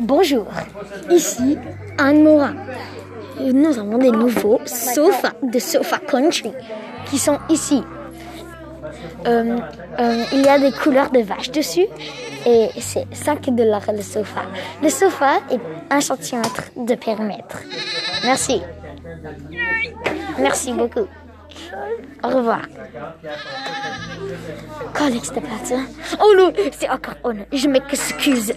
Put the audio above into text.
Bonjour, ici Anne Morin. Euh, nous avons des nouveaux sofas de Sofa Country qui sont ici. Euh, euh il y a des couleurs de vache dessus et c'est 5 dollars le sofa. Le sofa est 1 cm de périmètre. Merci. Merci beaucoup. Au revoir. Quand de Oh non, c'est encore... Oh non, je m'excuse.